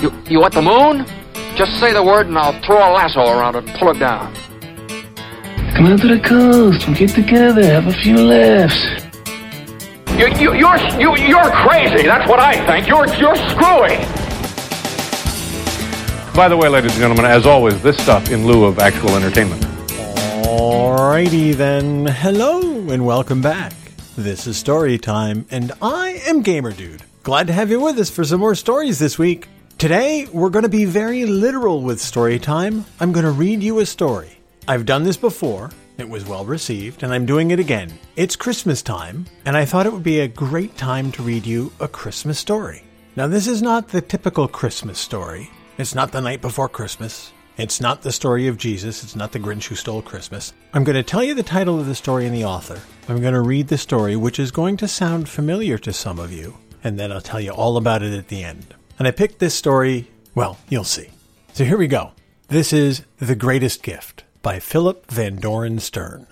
You, you want the moon? Just say the word and I'll throw a lasso around it and pull it down. Come out to the coast. We'll get together, have a few laughs. You, you, you're, you, you're crazy. That's what I think. You're, you're screwy. By the way, ladies and gentlemen, as always, this stuff in lieu of actual entertainment. Alrighty then. Hello and welcome back. This is Story Time, and I am Gamer Dude. Glad to have you with us for some more stories this week. Today, we're going to be very literal with Story Time. I'm going to read you a story. I've done this before, it was well received, and I'm doing it again. It's Christmas time, and I thought it would be a great time to read you a Christmas story. Now, this is not the typical Christmas story. It's not the night before Christmas. It's not the story of Jesus. It's not the Grinch who stole Christmas. I'm going to tell you the title of the story and the author. I'm going to read the story, which is going to sound familiar to some of you, and then I'll tell you all about it at the end. And I picked this story, well, you'll see. So here we go. This is The Greatest Gift by Philip Van Doren Stern.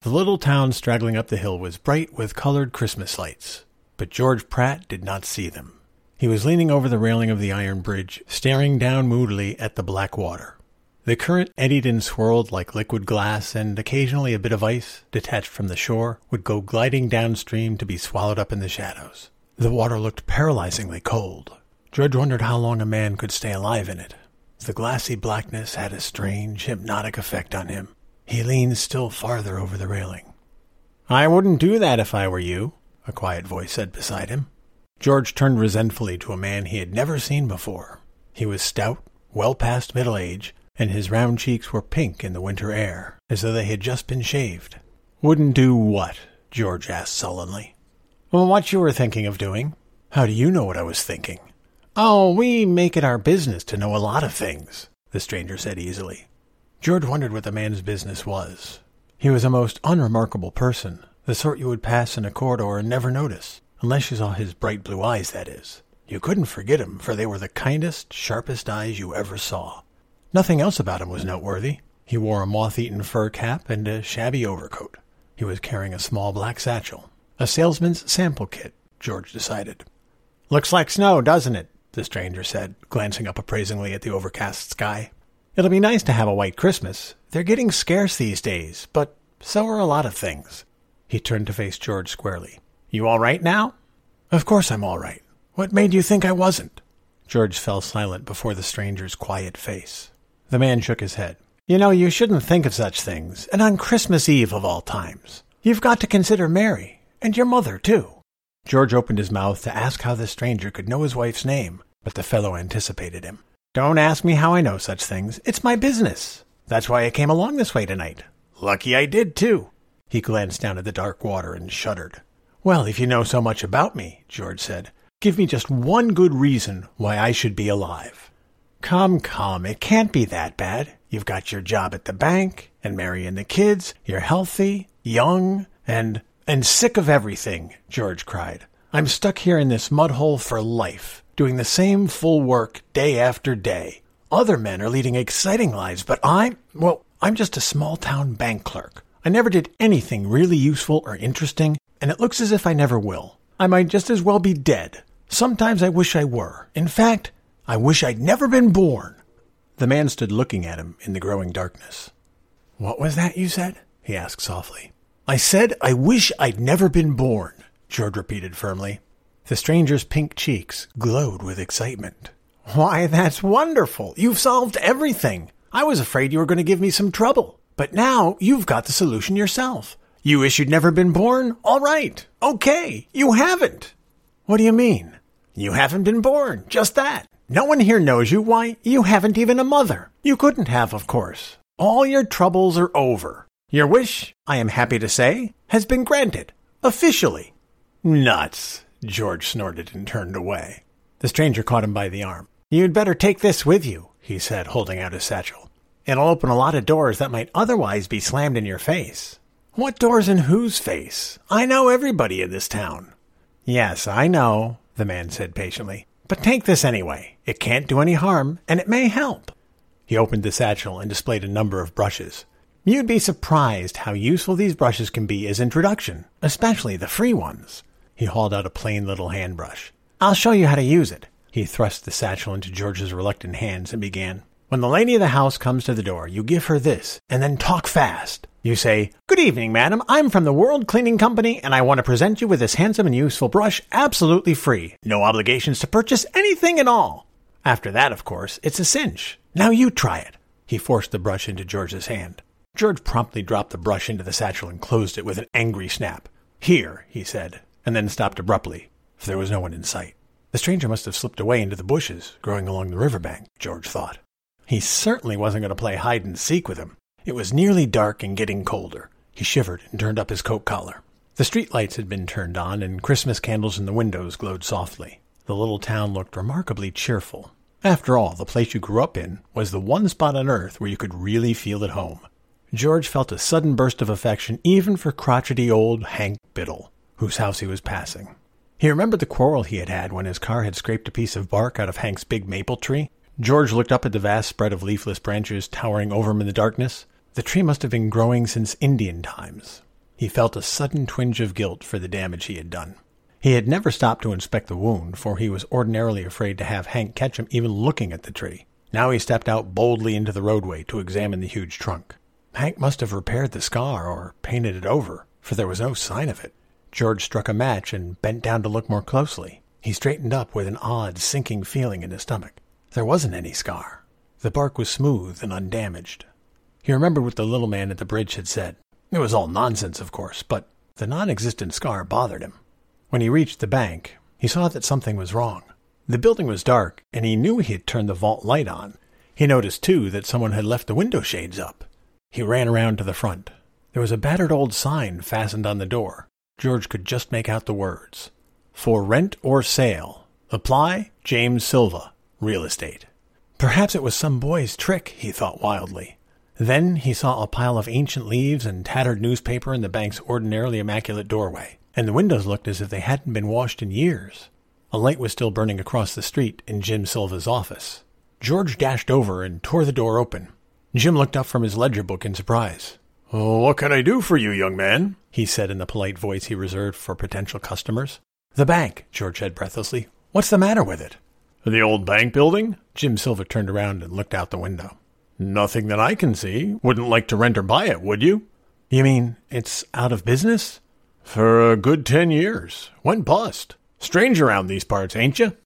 The little town straggling up the hill was bright with colored Christmas lights, but George Pratt did not see them. He was leaning over the railing of the iron bridge, staring down moodily at the black water. The current eddied and swirled like liquid glass, and occasionally a bit of ice, detached from the shore, would go gliding downstream to be swallowed up in the shadows. The water looked paralyzingly cold. George wondered how long a man could stay alive in it. The glassy blackness had a strange, hypnotic effect on him. He leaned still farther over the railing. I wouldn't do that if I were you, a quiet voice said beside him. George turned resentfully to a man he had never seen before. He was stout, well past middle age, and his round cheeks were pink in the winter air, as though they had just been shaved. Wouldn't do what? George asked sullenly. Well, what you were thinking of doing. How do you know what I was thinking? Oh, we make it our business to know a lot of things, the stranger said easily. George wondered what the man's business was. He was a most unremarkable person, the sort you would pass in a corridor and never notice, unless you saw his bright blue eyes, that is. You couldn't forget him, for they were the kindest, sharpest eyes you ever saw. Nothing else about him was noteworthy. He wore a moth-eaten fur cap and a shabby overcoat. He was carrying a small black satchel. A salesman's sample kit, George decided. Looks like snow, doesn't it? The stranger said, glancing up appraisingly at the overcast sky. It'll be nice to have a white Christmas. They're getting scarce these days, but so are a lot of things. He turned to face George squarely. You all right now? Of course I'm all right. What made you think I wasn't? George fell silent before the stranger's quiet face. The man shook his head. You know, you shouldn't think of such things, and on Christmas Eve of all times. You've got to consider Mary, and your mother, too. George opened his mouth to ask how the stranger could know his wife's name, but the fellow anticipated him. Don't ask me how I know such things. It's my business. That's why I came along this way tonight. Lucky I did, too. He glanced down at the dark water and shuddered. Well, if you know so much about me, George said, give me just one good reason why I should be alive. Come, come, it can't be that bad. You've got your job at the bank, and Mary and the kids. You're healthy, young, and and sick of everything, George cried. I'm stuck here in this mudhole for life, doing the same full work day after day. Other men are leading exciting lives, but I'm, well, I'm just a small town bank clerk. I never did anything really useful or interesting, and it looks as if I never will. I might just as well be dead. Sometimes I wish I were. In fact, I wish I'd never been born. The man stood looking at him in the growing darkness. What was that you said? he asked softly. I said I wish I'd never been born, George repeated firmly. The stranger's pink cheeks glowed with excitement. Why, that's wonderful. You've solved everything. I was afraid you were going to give me some trouble. But now you've got the solution yourself. You wish you'd never been born? All right. Okay. You haven't. What do you mean? You haven't been born. Just that. No one here knows you. Why, you haven't even a mother. You couldn't have, of course. All your troubles are over. Your wish, I am happy to say, has been granted. Officially. Nuts, George snorted and turned away. The stranger caught him by the arm. You'd better take this with you, he said, holding out his satchel. It'll open a lot of doors that might otherwise be slammed in your face. What doors in whose face? I know everybody in this town. Yes, I know, the man said patiently. But take this anyway. It can't do any harm, and it may help. He opened the satchel and displayed a number of brushes. You'd be surprised how useful these brushes can be as introduction, especially the free ones. He hauled out a plain little hand brush. I'll show you how to use it. He thrust the satchel into George's reluctant hands and began. When the lady of the house comes to the door, you give her this, and then talk fast. You say, Good evening, madam. I'm from the World Cleaning Company, and I want to present you with this handsome and useful brush absolutely free. No obligations to purchase anything at all. After that, of course, it's a cinch. Now you try it. He forced the brush into George's hand. George promptly dropped the brush into the satchel and closed it with an angry snap. Here, he said, and then stopped abruptly, for there was no one in sight. The stranger must have slipped away into the bushes growing along the river bank, George thought. He certainly wasn't going to play hide and seek with him. It was nearly dark and getting colder. He shivered and turned up his coat collar. The street lights had been turned on, and Christmas candles in the windows glowed softly. The little town looked remarkably cheerful. After all, the place you grew up in was the one spot on earth where you could really feel at home. George felt a sudden burst of affection even for crotchety old Hank Biddle, whose house he was passing. He remembered the quarrel he had had when his car had scraped a piece of bark out of Hank's big maple tree George looked up at the vast spread of leafless branches towering over him in the darkness. The tree must have been growing since Indian times. He felt a sudden twinge of guilt for the damage he had done. He had never stopped to inspect the wound, for he was ordinarily afraid to have Hank catch him even looking at the tree. Now he stepped out boldly into the roadway to examine the huge trunk. Hank must have repaired the scar or painted it over, for there was no sign of it. George struck a match and bent down to look more closely. He straightened up with an odd, sinking feeling in his stomach. There wasn't any scar. The bark was smooth and undamaged. He remembered what the little man at the bridge had said. It was all nonsense, of course, but the non existent scar bothered him. When he reached the bank, he saw that something was wrong. The building was dark, and he knew he had turned the vault light on. He noticed, too, that someone had left the window shades up. He ran around to the front. There was a battered old sign fastened on the door. George could just make out the words For rent or sale. Apply James Silva real estate. Perhaps it was some boy's trick, he thought wildly. Then he saw a pile of ancient leaves and tattered newspaper in the bank's ordinarily immaculate doorway, and the windows looked as if they hadn't been washed in years. A light was still burning across the street in Jim Silva's office. George dashed over and tore the door open. Jim looked up from his ledger book in surprise. Oh, what can I do for you, young man? he said in the polite voice he reserved for potential customers. The bank, George said breathlessly. What's the matter with it? The old bank building? Jim Silva turned around and looked out the window. Nothing that I can see. Wouldn't like to rent or buy it, would you? You mean it's out of business? For a good ten years. Went bust. Strange around these parts, ain't you?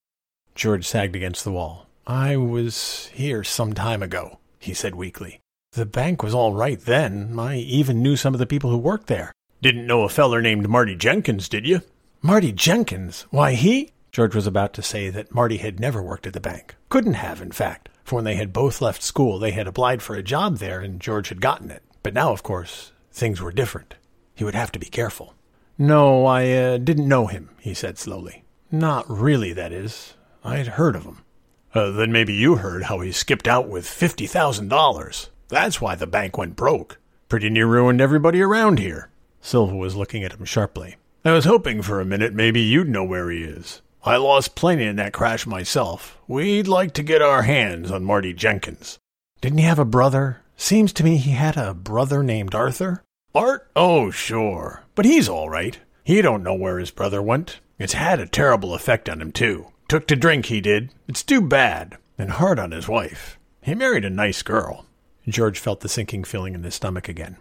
George sagged against the wall. I was here some time ago, he said weakly. The bank was all right then. I even knew some of the people who worked there. Didn't know a feller named Marty Jenkins, did you? Marty Jenkins? Why, he? George was about to say that Marty had never worked at the bank. Couldn't have, in fact, for when they had both left school, they had applied for a job there and George had gotten it. But now, of course, things were different. He would have to be careful. No, I uh, didn't know him, he said slowly. Not really, that is. I'd heard of him. Uh, then maybe you heard how he skipped out with $50,000. That's why the bank went broke. Pretty near ruined everybody around here. Silva was looking at him sharply. I was hoping for a minute maybe you'd know where he is. I lost plenty in that crash myself. We'd like to get our hands on Marty Jenkins. Didn't he have a brother? Seems to me he had a brother named Arthur. Art? Oh, sure. But he's all right. He don't know where his brother went. It's had a terrible effect on him, too. Took to drink, he did. It's too bad. And hard on his wife. He married a nice girl. George felt the sinking feeling in his stomach again.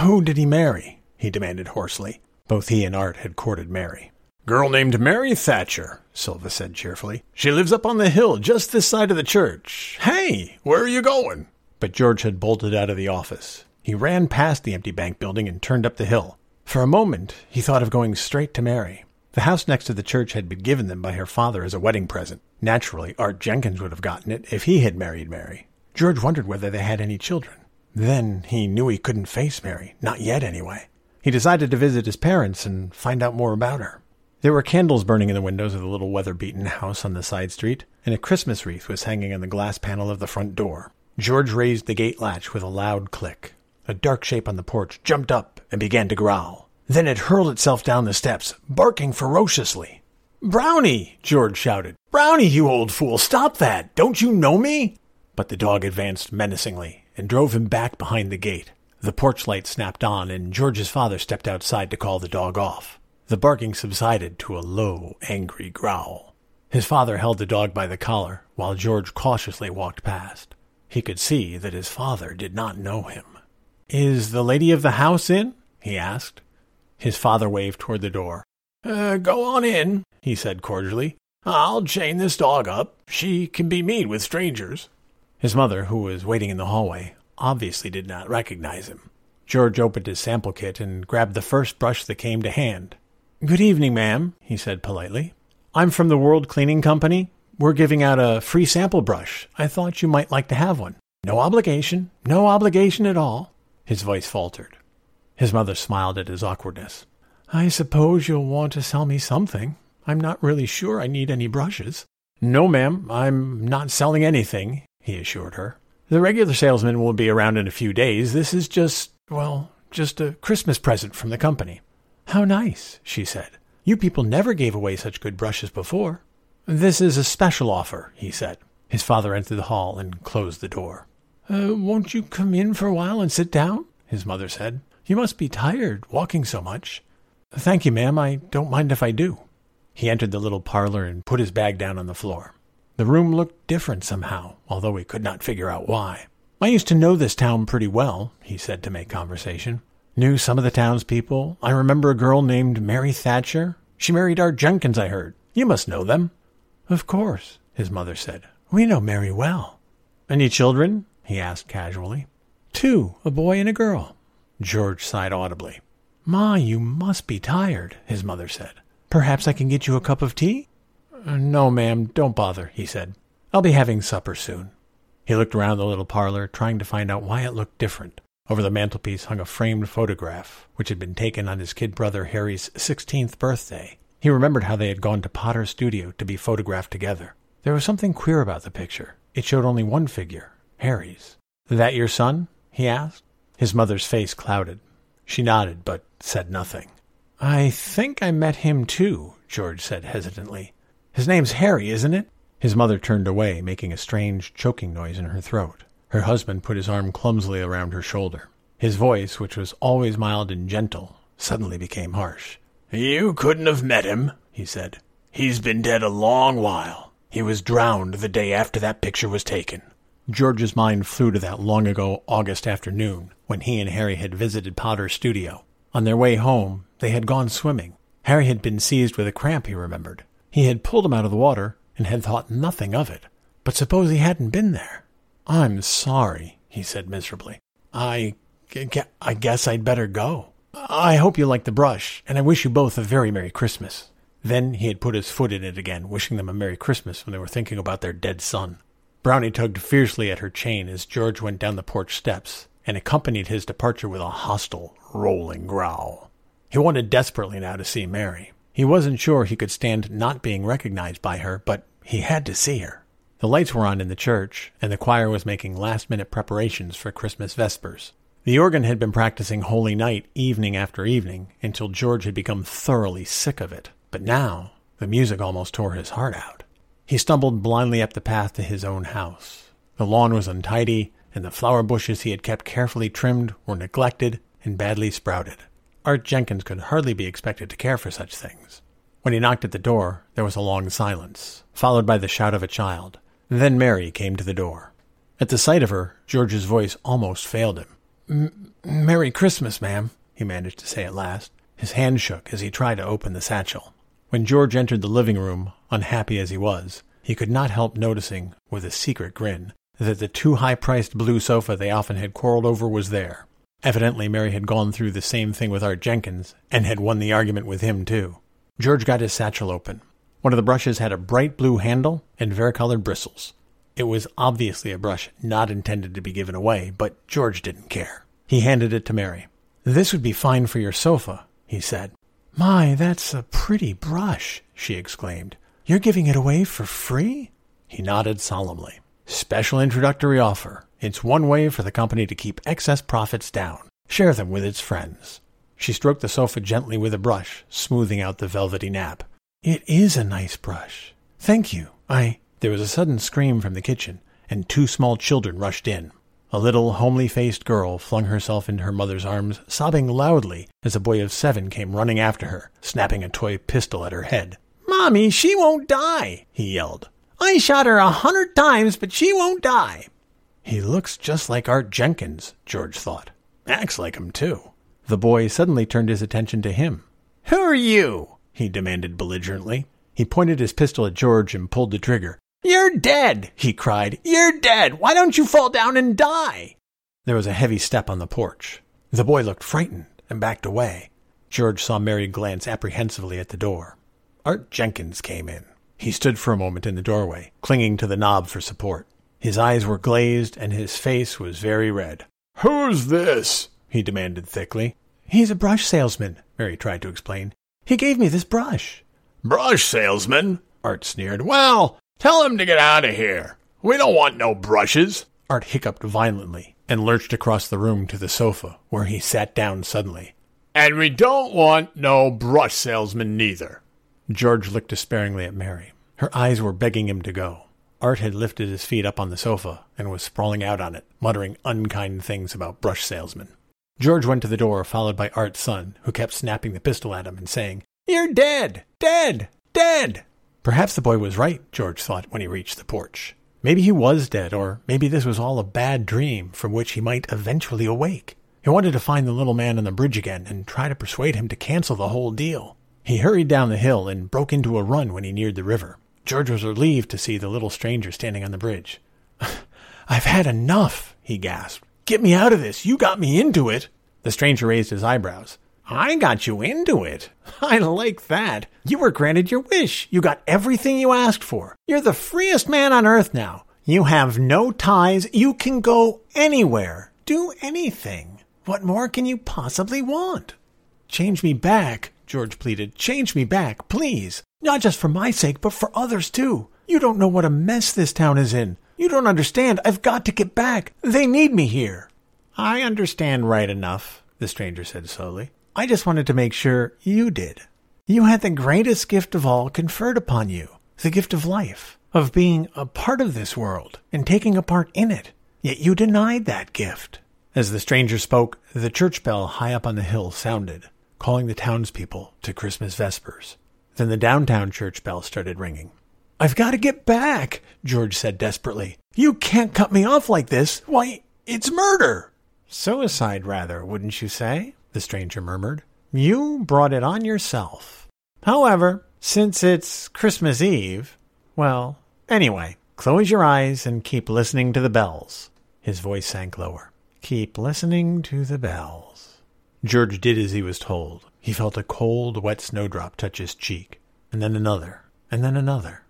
Who did he marry? he demanded hoarsely. Both he and Art had courted Mary. Girl named Mary Thatcher, Silva said cheerfully. She lives up on the hill just this side of the church. Hey, where are you going? But George had bolted out of the office. He ran past the empty bank building and turned up the hill. For a moment, he thought of going straight to Mary. The house next to the church had been given them by her father as a wedding present. Naturally, Art Jenkins would have gotten it if he had married Mary. George wondered whether they had any children. Then he knew he couldn't face Mary, not yet anyway. He decided to visit his parents and find out more about her. There were candles burning in the windows of the little weather-beaten house on the side street, and a Christmas wreath was hanging on the glass panel of the front door. George raised the gate latch with a loud click. A dark shape on the porch jumped up and began to growl. Then it hurled itself down the steps, barking ferociously. Brownie! George shouted. Brownie, you old fool, stop that! Don't you know me? But the dog advanced menacingly and drove him back behind the gate. The porch light snapped on, and George's father stepped outside to call the dog off. The barking subsided to a low, angry growl. His father held the dog by the collar while George cautiously walked past. He could see that his father did not know him. Is the lady of the house in? he asked. His father waved toward the door. Uh, go on in, he said cordially. I'll chain this dog up. She can be mean with strangers. His mother, who was waiting in the hallway, obviously did not recognize him. George opened his sample kit and grabbed the first brush that came to hand. Good evening, ma'am, he said politely. I'm from the World Cleaning Company. We're giving out a free sample brush. I thought you might like to have one. No obligation. No obligation at all. His voice faltered. His mother smiled at his awkwardness. I suppose you'll want to sell me something. I'm not really sure I need any brushes. No, ma'am, I'm not selling anything, he assured her. The regular salesman will be around in a few days. This is just, well, just a Christmas present from the company. How nice, she said. You people never gave away such good brushes before. This is a special offer, he said. His father entered the hall and closed the door. Uh, won't you come in for a while and sit down? his mother said. You must be tired walking so much. Thank you, ma'am. I don't mind if I do. He entered the little parlor and put his bag down on the floor. The room looked different somehow, although he could not figure out why. I used to know this town pretty well, he said to make conversation. Knew some of the townspeople. I remember a girl named Mary Thatcher. She married Art Jenkins, I heard. You must know them. Of course, his mother said. We know Mary well. Any children? he asked casually. Two, a boy and a girl. George sighed audibly. Ma, you must be tired, his mother said. Perhaps I can get you a cup of tea? No, ma'am, don't bother, he said. I'll be having supper soon. He looked around the little parlor, trying to find out why it looked different. Over the mantelpiece hung a framed photograph, which had been taken on his kid brother Harry's sixteenth birthday. He remembered how they had gone to Potter's studio to be photographed together. There was something queer about the picture. It showed only one figure, Harry's. That your son? he asked. His mother's face clouded. She nodded, but said nothing. I think I met him too, George said hesitantly. His name's Harry, isn't it? His mother turned away, making a strange choking noise in her throat. Her husband put his arm clumsily around her shoulder. His voice, which was always mild and gentle, suddenly became harsh. You couldn't have met him, he said. He's been dead a long while. He was drowned the day after that picture was taken. George's mind flew to that long ago August afternoon when he and Harry had visited Potter's studio. On their way home, they had gone swimming. Harry had been seized with a cramp, he remembered. He had pulled him out of the water and had thought nothing of it. But suppose he hadn't been there? I'm sorry, he said miserably. I, I guess I'd better go. I hope you like the brush, and I wish you both a very Merry Christmas. Then he had put his foot in it again, wishing them a Merry Christmas when they were thinking about their dead son. Brownie tugged fiercely at her chain as George went down the porch steps, and accompanied his departure with a hostile, rolling growl. He wanted desperately now to see Mary. He wasn't sure he could stand not being recognized by her, but he had to see her. The lights were on in the church, and the choir was making last minute preparations for Christmas Vespers. The organ had been practicing Holy Night evening after evening until George had become thoroughly sick of it. But now, the music almost tore his heart out. He stumbled blindly up the path to his own house. The lawn was untidy, and the flower bushes he had kept carefully trimmed were neglected and badly sprouted. Art Jenkins could hardly be expected to care for such things. When he knocked at the door, there was a long silence, followed by the shout of a child. Then Mary came to the door. At the sight of her, George's voice almost failed him. Merry Christmas, ma'am, he managed to say at last. His hand shook as he tried to open the satchel. When George entered the living room, unhappy as he was, he could not help noticing, with a secret grin, that the too high priced blue sofa they often had quarreled over was there. Evidently, Mary had gone through the same thing with Art Jenkins, and had won the argument with him, too. George got his satchel open. One of the brushes had a bright blue handle and varicolored bristles. It was obviously a brush not intended to be given away, but George didn't care. He handed it to Mary. This would be fine for your sofa, he said. My, that's a pretty brush, she exclaimed. You're giving it away for free? He nodded solemnly. Special introductory offer. It's one way for the company to keep excess profits down. Share them with its friends. She stroked the sofa gently with a brush, smoothing out the velvety nap. It is a nice brush. Thank you. I. There was a sudden scream from the kitchen, and two small children rushed in. A little, homely faced girl flung herself into her mother's arms, sobbing loudly as a boy of seven came running after her, snapping a toy pistol at her head. Mommy, she won't die, he yelled. I shot her a hundred times, but she won't die. He looks just like Art Jenkins, George thought. Acts like him, too. The boy suddenly turned his attention to him. Who are you? he demanded belligerently. He pointed his pistol at George and pulled the trigger. You're dead, he cried. You're dead. Why don't you fall down and die? There was a heavy step on the porch. The boy looked frightened and backed away. George saw Mary glance apprehensively at the door. Art Jenkins came in. He stood for a moment in the doorway, clinging to the knob for support. His eyes were glazed and his face was very red. Who's this? he demanded thickly. He's a brush salesman, Mary tried to explain. He gave me this brush. Brush salesman? Art sneered. Well, tell him to get out of here. We don't want no brushes. Art hiccuped violently and lurched across the room to the sofa, where he sat down suddenly. And we don't want no brush salesman neither. George looked despairingly at Mary. Her eyes were begging him to go. Art had lifted his feet up on the sofa and was sprawling out on it, muttering unkind things about brush salesmen. George went to the door, followed by Art's son, who kept snapping the pistol at him and saying, You're dead! Dead! Dead! Perhaps the boy was right, George thought when he reached the porch. Maybe he was dead, or maybe this was all a bad dream from which he might eventually awake. He wanted to find the little man on the bridge again and try to persuade him to cancel the whole deal. He hurried down the hill and broke into a run when he neared the river. George was relieved to see the little stranger standing on the bridge. I've had enough, he gasped. Get me out of this. You got me into it. The stranger raised his eyebrows. I got you into it. I like that. You were granted your wish. You got everything you asked for. You're the freest man on earth now. You have no ties. You can go anywhere. Do anything. What more can you possibly want? Change me back, George pleaded. Change me back, please. Not just for my sake, but for others too. You don't know what a mess this town is in. You don't understand. I've got to get back. They need me here. I understand right enough, the stranger said slowly. I just wanted to make sure you did. You had the greatest gift of all conferred upon you the gift of life, of being a part of this world and taking a part in it. Yet you denied that gift. As the stranger spoke, the church bell high up on the hill sounded, calling the townspeople to Christmas vespers. Then the downtown church bell started ringing. I've got to get back, George said desperately. You can't cut me off like this. Why, it's murder. Suicide, rather, wouldn't you say? The stranger murmured. You brought it on yourself. However, since it's Christmas Eve, well, anyway, close your eyes and keep listening to the bells. His voice sank lower. Keep listening to the bells. George did as he was told. He felt a cold, wet snowdrop touch his cheek, and then another, and then another.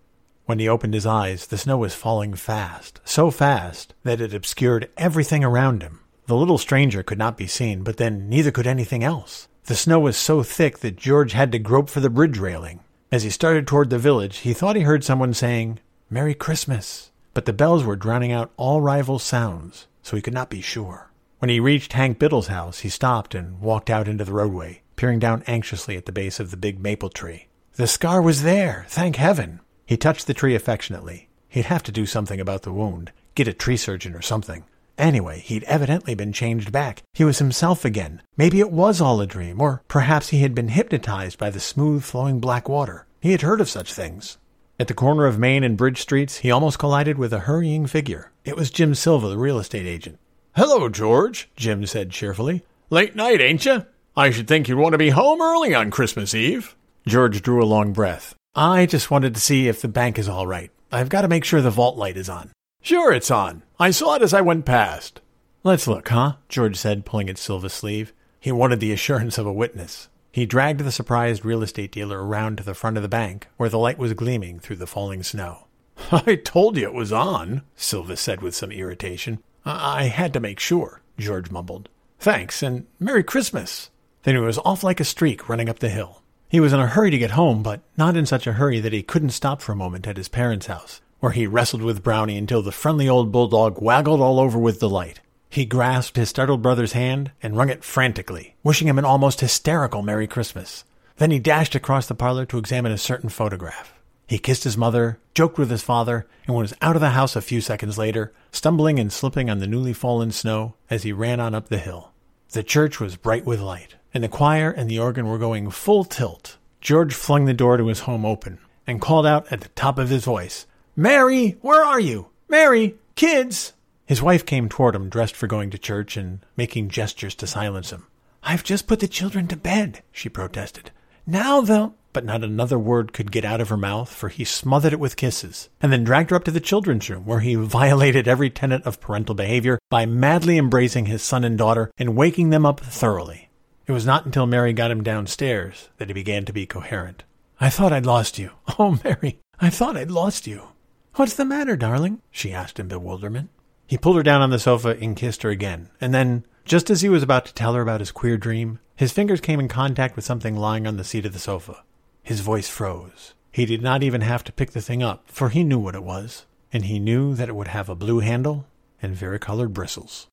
When he opened his eyes, the snow was falling fast, so fast that it obscured everything around him. The little stranger could not be seen, but then neither could anything else. The snow was so thick that George had to grope for the bridge railing. As he started toward the village, he thought he heard someone saying, Merry Christmas. But the bells were drowning out all rival sounds, so he could not be sure. When he reached Hank Biddle's house, he stopped and walked out into the roadway, peering down anxiously at the base of the big maple tree. The scar was there, thank heaven. He touched the tree affectionately. He'd have to do something about the wound, get a tree surgeon or something. Anyway, he'd evidently been changed back. He was himself again. Maybe it was all a dream, or perhaps he had been hypnotized by the smooth flowing black water. He had heard of such things. At the corner of Main and Bridge Streets, he almost collided with a hurrying figure. It was Jim Silva, the real estate agent. Hello, George, Jim said cheerfully. Late night, ain't you? I should think you'd want to be home early on Christmas Eve. George drew a long breath. I just wanted to see if the bank is all right. I've got to make sure the vault light is on. Sure, it's on. I saw it as I went past. Let's look, huh? George said, pulling at Silva's sleeve. He wanted the assurance of a witness. He dragged the surprised real estate dealer around to the front of the bank, where the light was gleaming through the falling snow. I told you it was on, Silva said with some irritation. I, I had to make sure, George mumbled. Thanks, and Merry Christmas. Then he was off like a streak running up the hill. He was in a hurry to get home, but not in such a hurry that he couldn't stop for a moment at his parents' house, where he wrestled with Brownie until the friendly old bulldog waggled all over with delight. He grasped his startled brother's hand and wrung it frantically, wishing him an almost hysterical Merry Christmas. Then he dashed across the parlor to examine a certain photograph. He kissed his mother, joked with his father, and was out of the house a few seconds later, stumbling and slipping on the newly fallen snow as he ran on up the hill. The church was bright with light and the choir and the organ were going full tilt. George flung the door to his home open. and called out at the top of his voice, Mary, where are you? Mary, kids! His wife came toward him, dressed for going to church and making gestures to silence him. I've just put the children to bed, she protested. Now they'll. But not another word could get out of her mouth, for he smothered it with kisses, and then dragged her up to the children's room, where he violated every tenet of parental behavior by madly embracing his son and daughter and waking them up thoroughly. It was not until Mary got him downstairs that he began to be coherent. I thought I'd lost you. Oh, Mary, I thought I'd lost you. What's the matter, darling? she asked in bewilderment. He pulled her down on the sofa and kissed her again, and then, just as he was about to tell her about his queer dream, his fingers came in contact with something lying on the seat of the sofa. His voice froze. He did not even have to pick the thing up, for he knew what it was, and he knew that it would have a blue handle and varicolored bristles.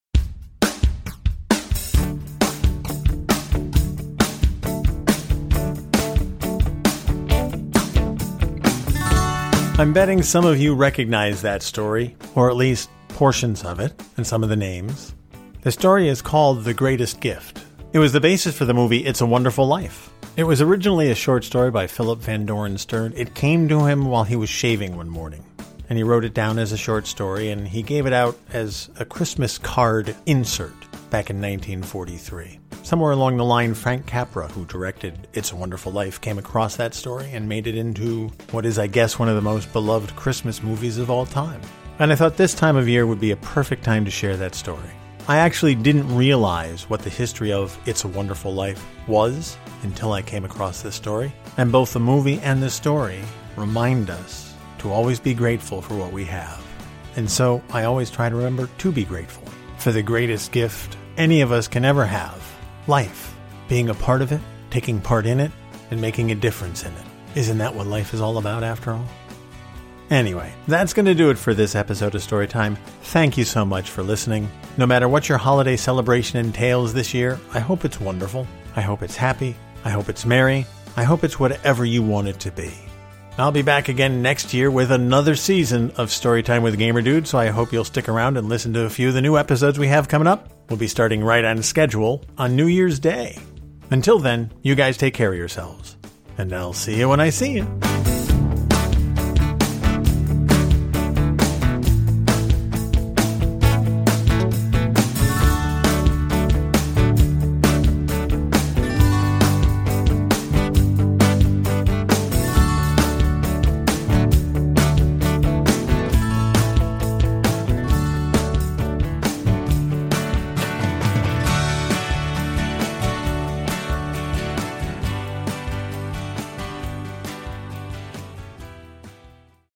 I'm betting some of you recognize that story, or at least portions of it, and some of the names. The story is called The Greatest Gift. It was the basis for the movie It's a Wonderful Life. It was originally a short story by Philip Van Doren Stern. It came to him while he was shaving one morning, and he wrote it down as a short story, and he gave it out as a Christmas card insert back in 1943. Somewhere along the line, Frank Capra, who directed It's a Wonderful Life, came across that story and made it into what is, I guess, one of the most beloved Christmas movies of all time. And I thought this time of year would be a perfect time to share that story. I actually didn't realize what the history of It's a Wonderful Life was until I came across this story. And both the movie and the story remind us to always be grateful for what we have. And so I always try to remember to be grateful for the greatest gift any of us can ever have life. Being a part of it, taking part in it, and making a difference in it. Isn't that what life is all about after all? Anyway, that's going to do it for this episode of Storytime. Thank you so much for listening. No matter what your holiday celebration entails this year, I hope it's wonderful. I hope it's happy. I hope it's merry. I hope it's whatever you want it to be. I'll be back again next year with another season of Storytime with Gamer Dude, so I hope you'll stick around and listen to a few of the new episodes we have coming up. We'll be starting right on schedule on New Year's Day. Until then, you guys take care of yourselves, and I'll see you when I see you.